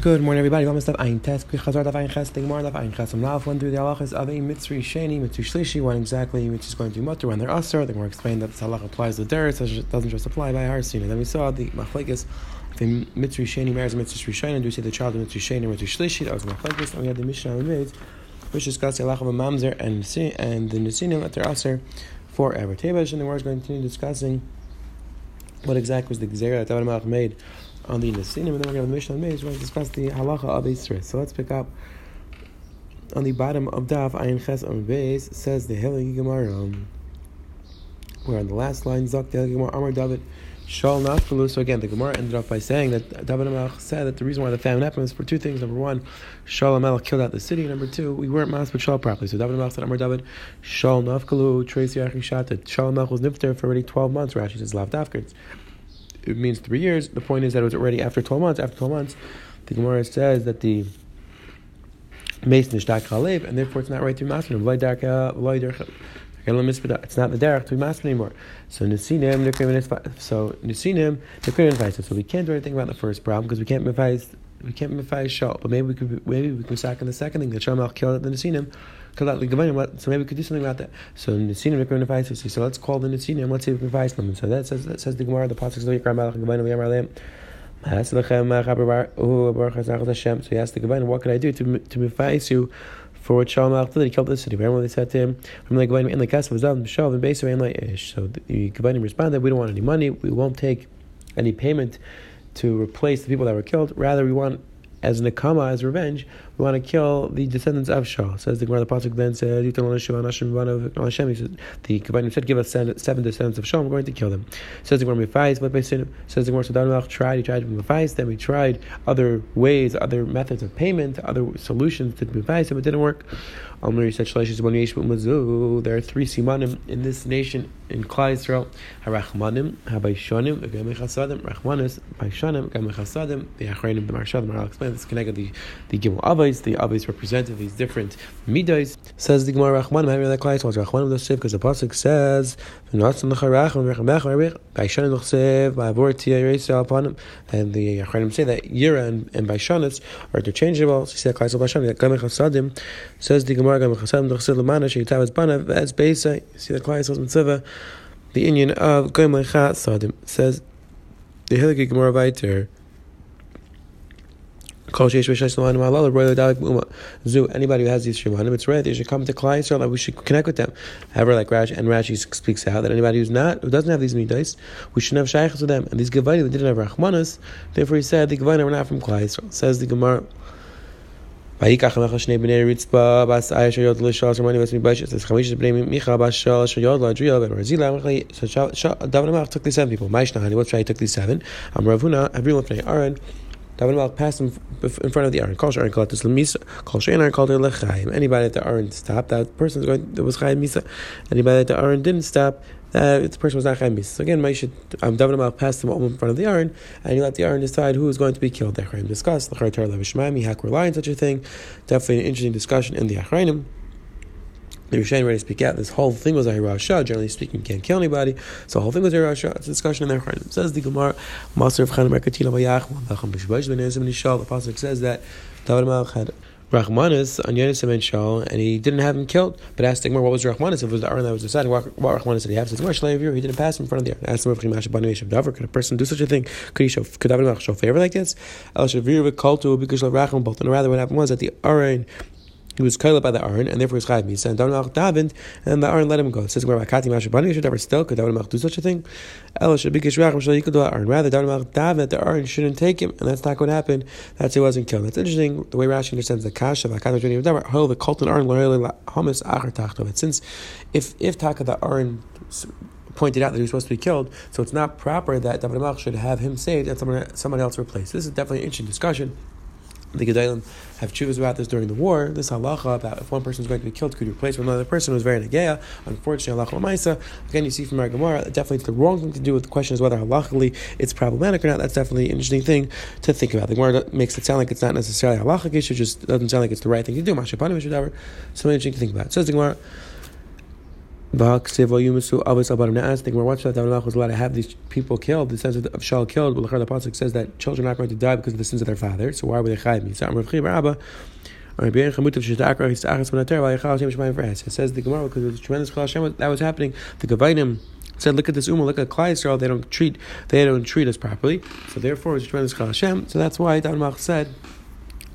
Good morning, everybody. Welcome to Ein Test. Chazar Daf Ein Ches. Gemara Daf Ein Ches. Now, went through the halachas of a mitzri sheni, mitzri shlishi, when exactly which is going to be mutter when they're usher. The Gemara explained that this halach applies to dirt, it doesn't just apply by harsina. Then we saw the machlekes. The mitzri sheni marries mitzri sheni. Do we say the child of mitzri sheni mitzri shlishi? That was machlekes. And we had the mishnah made, which discussed the halach of a mamzer and and the nesinim that they're forever. Tevash, and the Gemara is going to continue discussing what exactly was the gzera that David made on the Nesinim, and then we're going to have the Mishnah on We're going to discuss the halacha of Israel. So let's pick up on the bottom of Daf Ayin Ches on base says the Hilgi Gemara. We're on the last line Zok the Hilgi Gemara Amar David Shal Nafkalu. So again, the Gemara ended off by saying that David Amelch said that the reason why the famine happened was for two things. Number one, Shal Amelch killed out the city. Number two, we weren't masked but Shal properly. So David Amelch said Amar David Shal Nafkalu Tracy Achishat. Shal Amelch was nifter for already twelve months. Rashi says Lav Dafkirts it means three years. The point is that it was already after 12 months. After 12 months, the Gemara says that the mason is Chalev, and therefore it's not right to be masculine. It's not the derech to be masculine anymore. So Nisinim, so. So we can't do anything about the first problem because we can't advise we can't advise Shal, but maybe we could maybe we could sack on the second thing that Shamal killed the Nisinim so maybe we could do something about that. So Nesinim Mikra Nefais. So let's call the Nesinim. Let's see if we can them. So that says that says the Gemara. The pasuk says Yikra Malach Gebayin V'Yamar Leim. So he asked the Gebayin, what could I do to to mefais you? For what Shalom did, he killed the city. Remember they said to him, "From the Gebayin in the castle was done. Shav and Beisav and Ish." So the Gebayin responded, "We don't want any money. We won't take any payment to replace the people that were killed. Rather, we want as nekama, as revenge, we want to kill the descendants of Shaul. Says the Gemara, the pasuk then says, "You tell Hashem, Hashem." He said, "The Kabbanim said, give us seven descendants of Shaul. We're going to kill them." Says the Gemara, "Mefais, but by sin." Says the Gemara, "So Danuach tried. He tried Mefais. Then we tried other ways, other methods of payment, other solutions to Mefais, and it didn't work." Almiri said, There are three simanim in this nation, in Klal Yisrael. Harachmanim, Habaishanim, Gamei Chasadim, Rachmanis, Baishanim, Gamei Chasadim, the Achreinim, the Marshadim. I'll explain this connected the the Gimel Avos. The Avos represent these different midas. Says the Gemara Rachmanim, how that Klal Yisrael? Rachmanim the Siv, because the pasuk says. And the Achreinim say that Yira and, and Baishanis are interchangeable. So you see that Klal Yisrael Baishanim, Gamei Chasadim. Says the Gemara Gemara Gam Chasam Dachsil Lamana Sheitav as Banav as Beisa. See the Klai says Mitzvah. The Indian of Goyim Lecha says the Hilgi Gemara Viter. Zoo, anybody who has these Shemanim, it's right. they should come to Klal Yisrael, we should connect with them. However, like Rashi and Rashi speaks out, that anybody who's not, who doesn't have these midas, we shouldn't have Shaykhs to them. And these Gavadim, they didn't have Rachmanis, therefore he said, the Gavadim were not from Klal Yisrael, says the Gemara. ויקח עמך שני took these seven people, מה ישנה, אני what should I took לי seven? everyone from Aron. Amalek passed him in front of the Aron. Kol Aron called this Lemisa. Kol Aron called Lechaim. Anybody that the Aron stopped, that person was going, that was Chaim Misa. Anybody that the Aron didn't stop, that the person was not Chaim. So again, Maisha, um, David Amalek passed them in front of the Aron, and you let the Aron decide who is going to be killed. The Achraim discussed. Lachar Tar Levishmaim, Hak rely on such a thing. Definitely an interesting discussion in the Achrayim the ready to speak out. This whole thing was a Hirasha. Generally speaking, you can't kill anybody. So the whole thing was a Hirasha. It's a discussion in their Chanim. Says the Gemara, Master of Chanim Merkatila Bayach, Lachem Bishbash Ben Yosem Nishal. The Pasuk says that David Malach had Rachmanis on Yonisem and Shal, and he didn't have him killed. But asked the Gemara, what was Rachmanis? If it was the Aron that was deciding what, what Rachmanis did he have? Says, he didn't pass in front of the Aron. Asked him, could a person do such a thing? Could he show, could David Malach show favor like this? El Shavir V'Koltu because Rachman both. And rather, what happened was that the Aron he was killed by the Aron, and therefore he was chayav misa. And David davened, and the Aron let him go. It says, "Where Makati Mashabani should ever still could David do such a thing." Ella should be kishvachim shal yikudu Aron. Rather, David davened the Aron shouldn't take him, and that's not what happened. That's he wasn't killed. That's interesting. The way Rashi understands the kasha of Akati Mashabani Davar. Hol the Kolton Aron hamas achar tachto. Since if if Taka the Aron pointed out that he was supposed to be killed, so it's not proper that David should have him saved and someone, someone else replaced. This is definitely an interesting discussion. The Gedalim have chuvas about this during the war. This halacha about if one person is going to be killed could be replaced with another person who's very negeya. Unfortunately, halacha lamaisa. Again, you see from our Gemara, definitely the wrong thing to do. With the question is whether halachically it's problematic or not. That's definitely an interesting thing to think about. The Gemara makes it sound like it's not necessarily halachic issue. Just doesn't sound like it's the right thing to do. Mashapani, whatever. Something interesting to think about. Says the Gemara. Think we're watching that was allowed to have these people killed. The sense of Shaul killed, but the pasuk says that children are not going to die because of the sins of their father. So why would they chayv me? It says the Gemara because it was tremendous that was happening. The Gavainim said, "Look at this Ummah, look at Klal Yisrael. They don't treat they don't treat us properly. So therefore, it's tremendous chal Hashem. So that's why David said,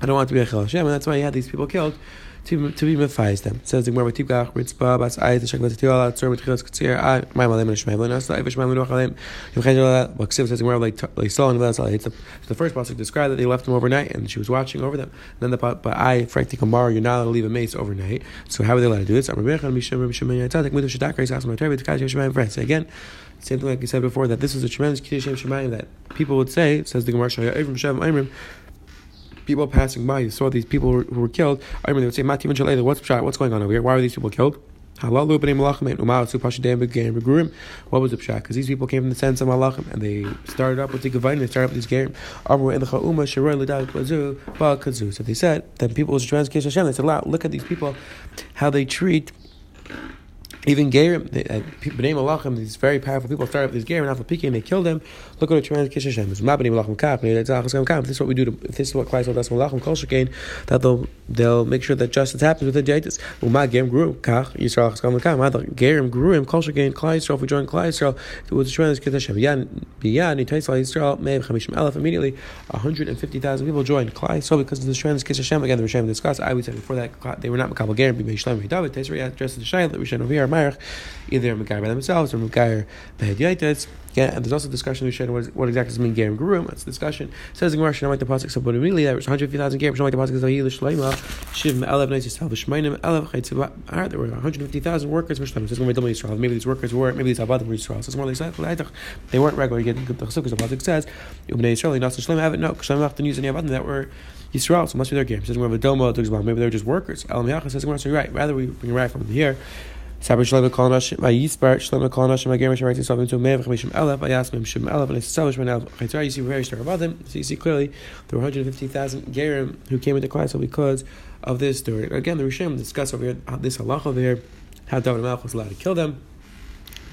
"I don't want to be a chal Hashem," and that's why he had these people killed to be mefayis them. Says the Gemara Tivgach Ritzba Bas Ayit Shekvat Tiyala Tzur Mitchilas Katzir I My Malem and Shmei V'Nas La Ivish Malem Nuchalem Yom Chayil What Ksiv says the Gemara like like Solon V'Nas La It's the first pasuk described that they left them overnight and she was watching over them. And then the but I frankly Kamar you're not allowed to leave a mace overnight. So how are they allowed to do this? Again. Same thing like you said before that this is a tremendous kiddush Shemayim that people would say says the Gemara Shem Imrim people passing by you saw these people who were killed, I remember they would say, Mati what's what's going on over here? Why were these people killed? What was the pshat? Because these people came from the sense of malachim, and they started up with the gavain, they started up this game. So they said, then people was transcase Hashem. They said, look at these people, how they treat even Gerim, uh, Bnei Malachim, these very powerful people started up these Gerim, Alpha Peking, they killed them. Look at the tremendous Kish Hashem. This is what we do, to, this is what Klai does Malachim Kol Shekain, that they'll, they'll make sure that justice happens with the Jaitis. Uma Gerim grew, Kach, Yisrael Chaskam Kam, Mother Gerim grew him, Kol Shekain, Klal Yisrael, if we join Klal Yisrael, it was a tremendous Kish Hashem. Yan, Biyan, Yitaisal Yisrael, Mev Chamishim Elef, immediately 150,000 people joined Klal Yisrael because of the tremendous Kish Hashem. Again, the Rishem discussed, I would say before that, they were not Makabal Gerim, Bimei Shlem, David, Tesri addresses the Shail, we should over here, Marach, either Megayer by themselves or Megayer Behedyaitets. Yeah, and there's also discussion we what, what exactly does mean Gerim Gurum. That's the discussion. It says the Gemara like the pasuk. So, but immediately that was 150,000 Gerim. Like the pasuk. So he l'shleima shiv me'elev nice yisrael v'shmeinim elev chaytziv. There were 150,000 workers for Shleim. It says Yisrael. Maybe these workers were maybe these abadim were Yisrael. So it's more like they weren't regular. You get the chesuk because the pasuk says Ubnei Yisrael not Shleim have it. No, Shleim have to use any abadim that were. Yisrael, so must be their game. It says we have a domo, maybe they're just workers. Elam Yacha says, you're right. Rather, we bring it right from here. Saber Shlomo Kolanash, Vayisbar Shlomo Kolanash, Magarim Shem writes himself into Mev Chamishim Elef, Vayasmim Shem Elef, and Esavish Ben Elef. Chaytzar, you see very strong about them. So you see clearly there were 150,000 Gerim who came into Kleisel because of this story. Again, the Rishim discuss over here this halach over here, how David Melch was allowed to kill them.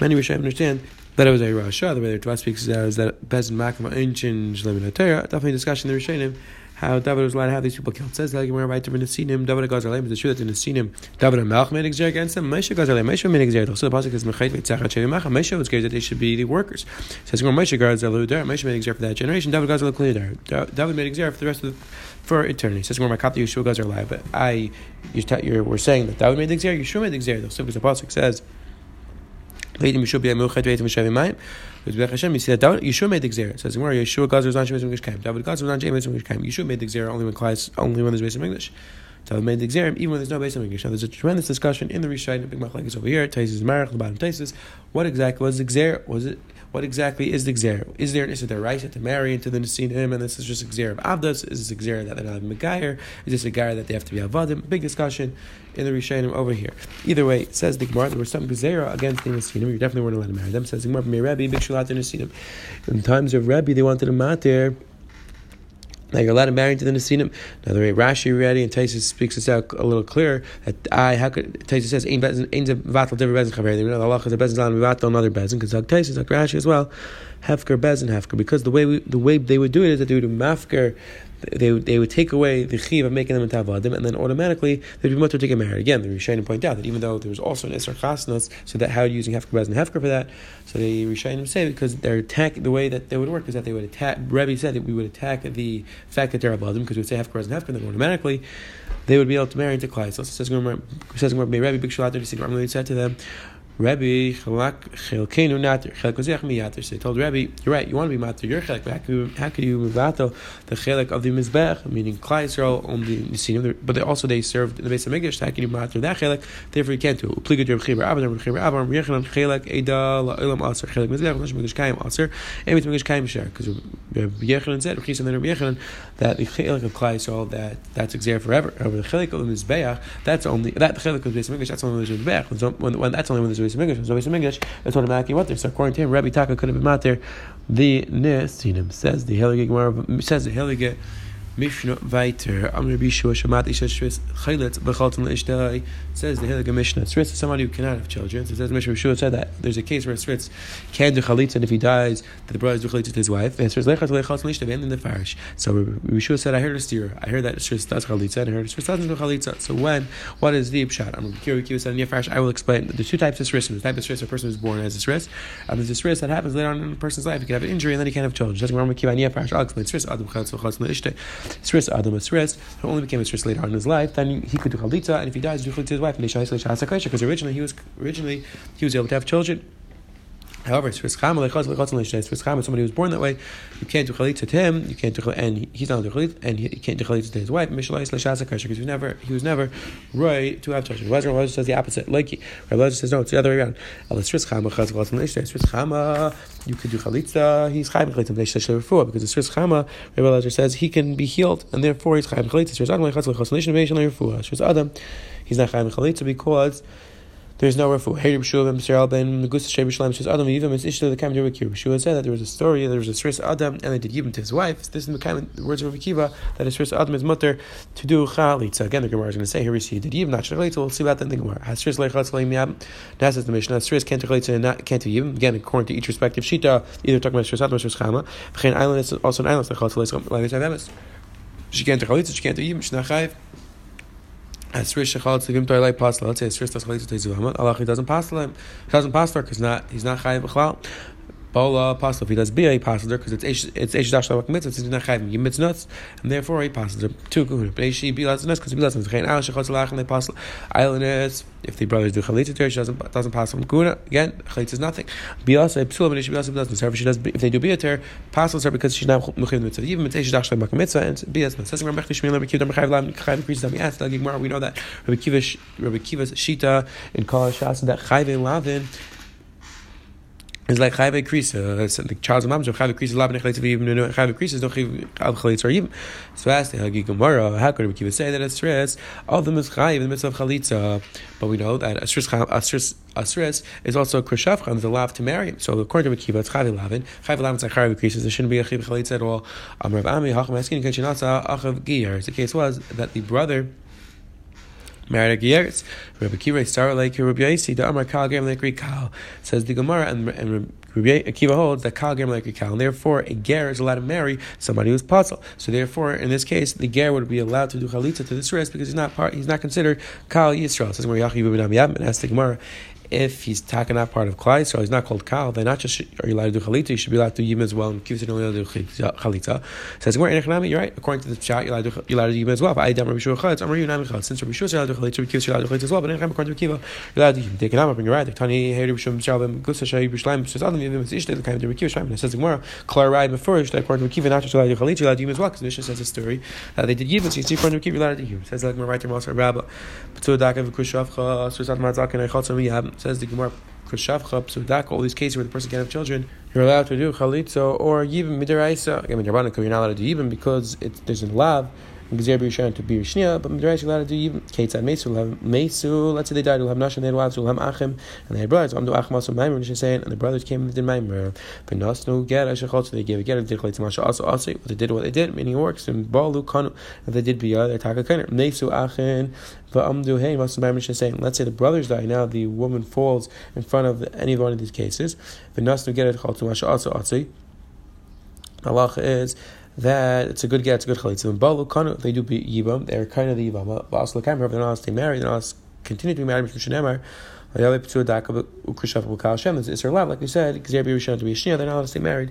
Many Rishim understand that it was a Rasha. The way the Tva speaks is that Bezin Makam Anchin Shlemin Definitely discussion the Rishonim how David was allowed to have these people killed. It says we're right to Nesinim, David Gazalem. Is it true that the Nesinim, David and Melch made exer against them? Moshe Gazalem, Moshe made exer. So the pasuk is Mechayt V'Tzachat Shevimach. Moshe was scared that they should be the workers. It says Moshe Gazalem, Moshe made exer for that generation. David Gazalem clear David made exer for the rest of the for eternity. It says my kapta Yeshua alive, but I, you're, you're, we're saying that David made the exer, Yeshua made the exer. The pasuk says. Hashem, you see that David, Yeshua made the Xer. It says, where Yeshua Gazer was on Shemesh English Kaim. David Gazer was on Shemesh English Kaim. Yeshua made the Xer only when class, only when there's base of English. David made the Xer even when there's no base English. Now there's a tremendous discussion in the Rishayim, Big Machlek is over here, Taisis Marach, the bottom Taisis. What exactly was the Xer? Was it what exactly is the Xer? Is there an Issa right to marry into the Nesinim, and this is just Xer of Avdas? Is this Xer that they're not Megayer? Is this a Gair that they have to be Avadim? Big discussion in the Rishonim over here. Either way, it says the Gemara, there was some Gezerah against the Nesinim. You definitely weren't allowed to marry them. It says the Gemara, Rebbe, Big Shalat Nesinim. In times of Rebbe, they wanted a mater. Now you're allowed to marry into the Nesinim. Now the way Rashi ready and Taisus speaks this out a little clearer that I how could Taisus says ain't bezin a vatal different bezin chaver. You know the is a bezin allowed vatal another bezin because like Taisus like Rashi as well, hefker bezin hefker because the way we, the way they would do it is that they would do mafker they would, they would take away the chiv of making them into avadim, and then automatically they'd be mutter to get married. Again, the Rishayim point out that even though there was also an Isra Chasnas, so that how using Hefker and Hefker for that? So the Rishayim say because their attack, the way that they would work is that they would attack, Rebbe said that we would attack the fact that they're avadim, because we would say Hefker and Hefker, and then automatically they would be able to marry into Klai. So says, says Rebbe, Big Shalat, said to them, Rebbe chelkenu natir chelek kozech miyatir. So they told Rebbe, you're right. You want to be matir your chelek. How could you, mivato the chelek of the mizbech, meaning Klal Yisrael on the nesinim? But they also they served in the base of Mikdash. How can you matir that chelek? Therefore, you can't do. it. Upligat Reb Chiya bar Abba, Reb Chiya bar Abba, Reb Yechanan chelek eda la'ilam aser chelek mizbech, Lash Mikdash Kaim aser, and with Mikdash Kaim share. Because Reb Yechanan said, Reb Chisan and Reb Yechanan, that the chelek of Klal Yisrael that that's exer forever. Over the chelek of the mizbech, that's only that the chelek of the base of Mikdash. That's only when there's a mizbech. When, when that's only when there's a base of Mikdash. There's a base of Mikdash. English, it's automatically what there. So according to him, Rabbi Taka could have been matter the Nesinim. Says the Helige says the Helige Mishnah weiter. Amr Bishua Shamat Isha Shvis Chaylet Bechalton Ishtai says the Hilga Mishnah. Tzritz is somebody who cannot have children. So it says Mishnah Bishua said that there's a case where Tzritz can do chalitza and if he dies, that the is do chalitza to his wife. And Tzritz Lechat Lechalton Ishtai and the farish. So Bishua said, I heard a steer. I heard that Tzritz does chalitza and I heard Tzritz doesn't do chalitza. So when, what is the pshat? I'm Kiri Kiva said in farish. I will explain. There's two types of Tzritz. The type of Tzritz a person who's born as a Tzritz. And there's a Tzritz that happens later on in a person's life. He can have an injury and then he can't have children. Just. I'll explain Tzritz Adam Chalitza Chalitza Ishtai. Sris Adam Sris, who only became a Sris later on in his life, then he could do Chalitza, and if he dies, do Chalitza his wife, and because originally he was originally he was able to have children. However, Sris Chama Sris Chama, somebody who was born that way, you can't do chalitza to him. You can't do and he's not do chalitza, and he can't do chalitza to his wife. Mishalais l'shasa kasher because he was never he was never right to have children. Rabbi says the opposite. Like Rabbi says no, it's the other way around. Sris Chama, you could do chalitza. He's chayim chalitza b'nei because the Sris Chama Rabbi Lazar says he can be healed and therefore he's chayim chalitza. Sris Adam l'chaz l'chaz b'nei Sris Adam, he's not chayim chalitza because there's no refu. Hey, Rabbi Mr. Ben Megusa Shei Shalom says Adam Yivim is Ishta the Kam Rabbi Kiva. Shua said that there was a story. There was a Sris Adam, and they did Yivim to his wife. This is the of words of Rabbi Kiva that a Sris Adam is mutter to do chalitza. Again, the Gemara is going to say here we see did Yivim not chalitza. We'll see about that in the Gemara. Has Sris leichatz leim yam. That says the Mishnah. Sris can't chalitza and can't do Yivim. Again, according to each respective shita, either talking about Sris Adam or Sris Chama. V'chein island is also an island. Leichatz leichatz She can't chalitza. She can't do Yivim. She's not chayiv. Let's say he doesn't pass him. He doesn't pass her because not he's not chayiv b'chlal. Bola pasla. If he does bia, he passes because it's it's eish dash lavak mitzvah. It's not chayiv yim nuts, and therefore he passes her two kahuna. But eishi bila nuts because he bila nuts. Chayin al shechal tzalach and they pasla. Islanders. If the brothers do chalitza to her, she doesn't doesn't pass him kuna. Again, chalitza is nothing. Biasa psula, but she biasa doesn't serve. She does if they do bia to her, passes her because she's not muchim mitzvah. Even it's eish dash lavak mitzvah and be bias. Says Rabbi Shmuel Rabbi Kiva Rabbi Chayiv Chayiv increases. We asked like we know that Rabbi Kiva Rabbi Kiva's shita in Kol Shas that Chayiv Lavin it's like chayve krisa. It's like Charles Mamzer chayve krisa labin chayve even chayve krisa don't chayve al chalitz or even. So asked the Hagi Gemara, how could we say that asris all them is in the midst of chalitza? But we know that asris asris asris is also krishavcha is allowed to marry him. So according to Akiva, it's chayve lavin. Chayve lavin is like chayve krisa. There shouldn't be a chayve chalitza at all. Amrav Ami hacham asking kachinasa achav giyar. The case was that the brother married a Geyeris. Rabbi Kiva started like Rabbi Yasi, the Amar Kal Gam like Kal. Says the Gemara, and, and Rabbi Akiva holds that Kal Gam like Kal, and therefore a Ger is allowed to marry somebody who's puzzle. So therefore, in this case, the Ger would be allowed to do Chalitza to this rest because he's not part, he's not considered Kal Yisrael. Says Gemara Yachi Bibinam Yab, and ask the Gemara, if he's taking that part of Klai so he's not called Kal, then not just are you allowed to do Chalitza, you should be allowed to do Yim as well, and Kivit only allowed to do Chalitza. Says, you're right, according to the Pshat, you're allowed to do, Yim as well. But I don't Rabbi Shua Chalitz, I'm Rabbi Shua Since Rabbi Shua is allowed to do Chalitza, Rabbi Kivit allowed to do Chalitza as well, but according to Kiva, you're allowed to take it out, you're right. Tani, hey, Rabbi Shua Shalom, Gusa Shay, Bishlam, says, Adam, Yim, Ishte, the kind of Rabbi Kiva, it says, Gemara, Klar Rai, Mefurish, that according to Kiva, not just allowed to do Chalitza, you're allowed to Yim as well, because Mishnah says a story that they did Yim, so you see, according to Kiva, you're allowed to Yim. Says, like, my right there, Masar Rabba, Ptu Dakav, Kushavcha, Susat Matzak, and Echotza, says the Gemara, Kushavcha, Psudak, all these cases where the person can't have children, you're allowed to do Chalitza or even Midaraisa. Again, Midrabanan, you're not allowed to do even because it, there's a lav. Gzer B'Rishon to be Rishnia, but Midrash allowed to do even Ketzad Mesu, Mesu, let's say they died, will have Nashon, they had wives, have Achim, and they had brothers, Amdu Achim also Maimer, and saying, and the brothers came and did Maimer. But Nasnu Ger, Ashachot, so they gave a Ger, they did Chalitza Masha, also what they did, what they did, meaning works, and Balu Kanu, and they did Biyah, they Taka Kainer, Mesu Achim, but Amdu Hey, Masu Maimer, saying, let's say the brothers die, now the woman falls in front of any one of these cases, but Nasnu Ger, Chalitza Masha, also also, Allah is that it's a good get, it's a good chalitza. When balu kanu, they do be yibam, they're kind of the yibam. But also they're not allowed to stay married, they're not allowed to continue to be married. Mishum shenemar, Hayale Ptu Daka Ukrishaf Bukal Hashem. It's Isser like we said, Gzer Birishon to be they're not allowed to stay married.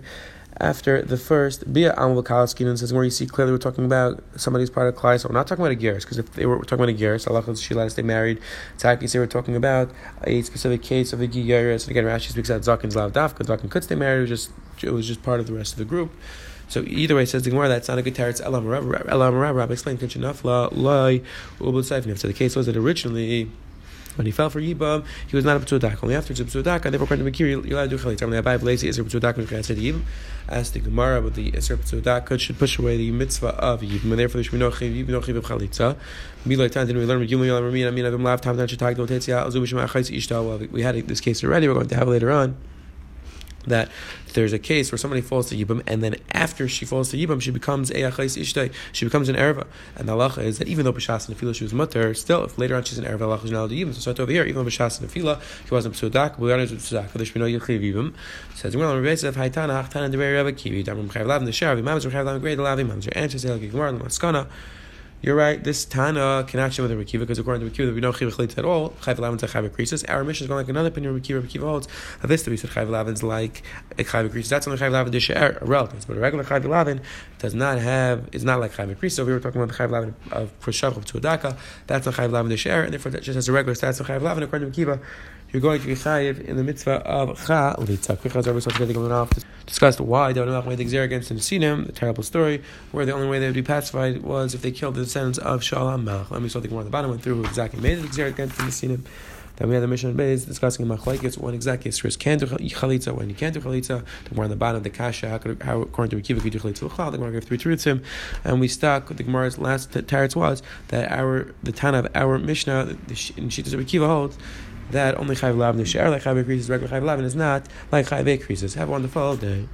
After the first Bia Amal Kalaskin says where you see clearly we're talking about somebody's part of Klai, so we're not talking about a Geras, because if they were talking about a Geras, Allah she let us stay married. Taki say we're talking about a specific case of a Geras. And again, Rashi speaks out Zakin's Lav Dafka, Zakin could stay married, it was just it was just part of the rest of the group. So either way, says the Gemara, that's not a good teretz. Elam Rabbi explained Kinchinaf la loy ubul So the case was that originally. When he fell for Yibam, he was not up a B'tzudak. Only after it's a B'tzudak, and therefore according to Makir, you're allowed to do Chalit. When Abai Blazi is a B'tzudak, when you said Yibam, as the Gemara with the Isra B'tzudak should push away the mitzvah of Yibam, and therefore there should be no Chiv, no Chiv of Chalitza. Milay Tan didn't we learn with Yum Yom Ramin, I mean, I've laughed, Tam Tan Shatak, Do Tetzia, Azu B'Shema Chayz Ishta. We had this case already, we're going to have it later on that there's a case where somebody falls to Yibam, and then after she falls to Yibam, she becomes a Achais Ishtay, she becomes an Erva. And the halacha is that even though B'Shas and Nefila she was mutter, still, if later on she's an Erva, halacha is not allowed to Yibam. So start over here, even though B'Shas and Nefila, he wasn't Psudak, we are not Psudak, there should be no Yechiv Yibam. Says, we're on Rebbe of Haitana, Hachtana, Deber Rebbe Kivi, Damrim Chayav Lav, the Sharav, Imams, Chayav Lav, Grade, Lav, Imams, answer, say, like Gemara, Maskana. You're right. This Tana can actually with the Rekiva because according to Rekiva, we know Chiv Chalitz at all. Chayv Lavin to Chayv. Our mission is going like another opinion. Rekiva Rekiva holds. This to be said Chayv Lavin's like a Chayv Krisis. That's only Chayv Lavin dish relatives, but a regular Chayv Lavin does not have It's not like Chayv Krisis. So we were talking about the Chayv Lavin of Proshav of Tuadaka. That's a Chayv Lavin dish and therefore that just has a regular status of Chayv Lavin according to Rekiva you're going to be chayiv in the mitzvah of chalitza. We to why they would made the xer against the Nesinim, the terrible story, where the only way they would be pacified was if they killed the descendants of Shalom Melch. Let me start the more on the bottom, went through who exactly made the xer against the Nesinim. Then we had the mission base discussing machlekes when exactly Yisrael can do chalitza, when you can't do chalitza. The more on the bottom, of the kasha, how, could, how according to Rekiva, could you do chalitza l'chal. The Gemara gave three truths him, and we stuck. With the Gemara's last teretz was that our the Tana of our Mishnah in Shittas of Rekiva holds that only Chayv Lavin is share, like Chayv increases, regular Chayv Lavin is not, like Chayv increases. Have a wonderful day.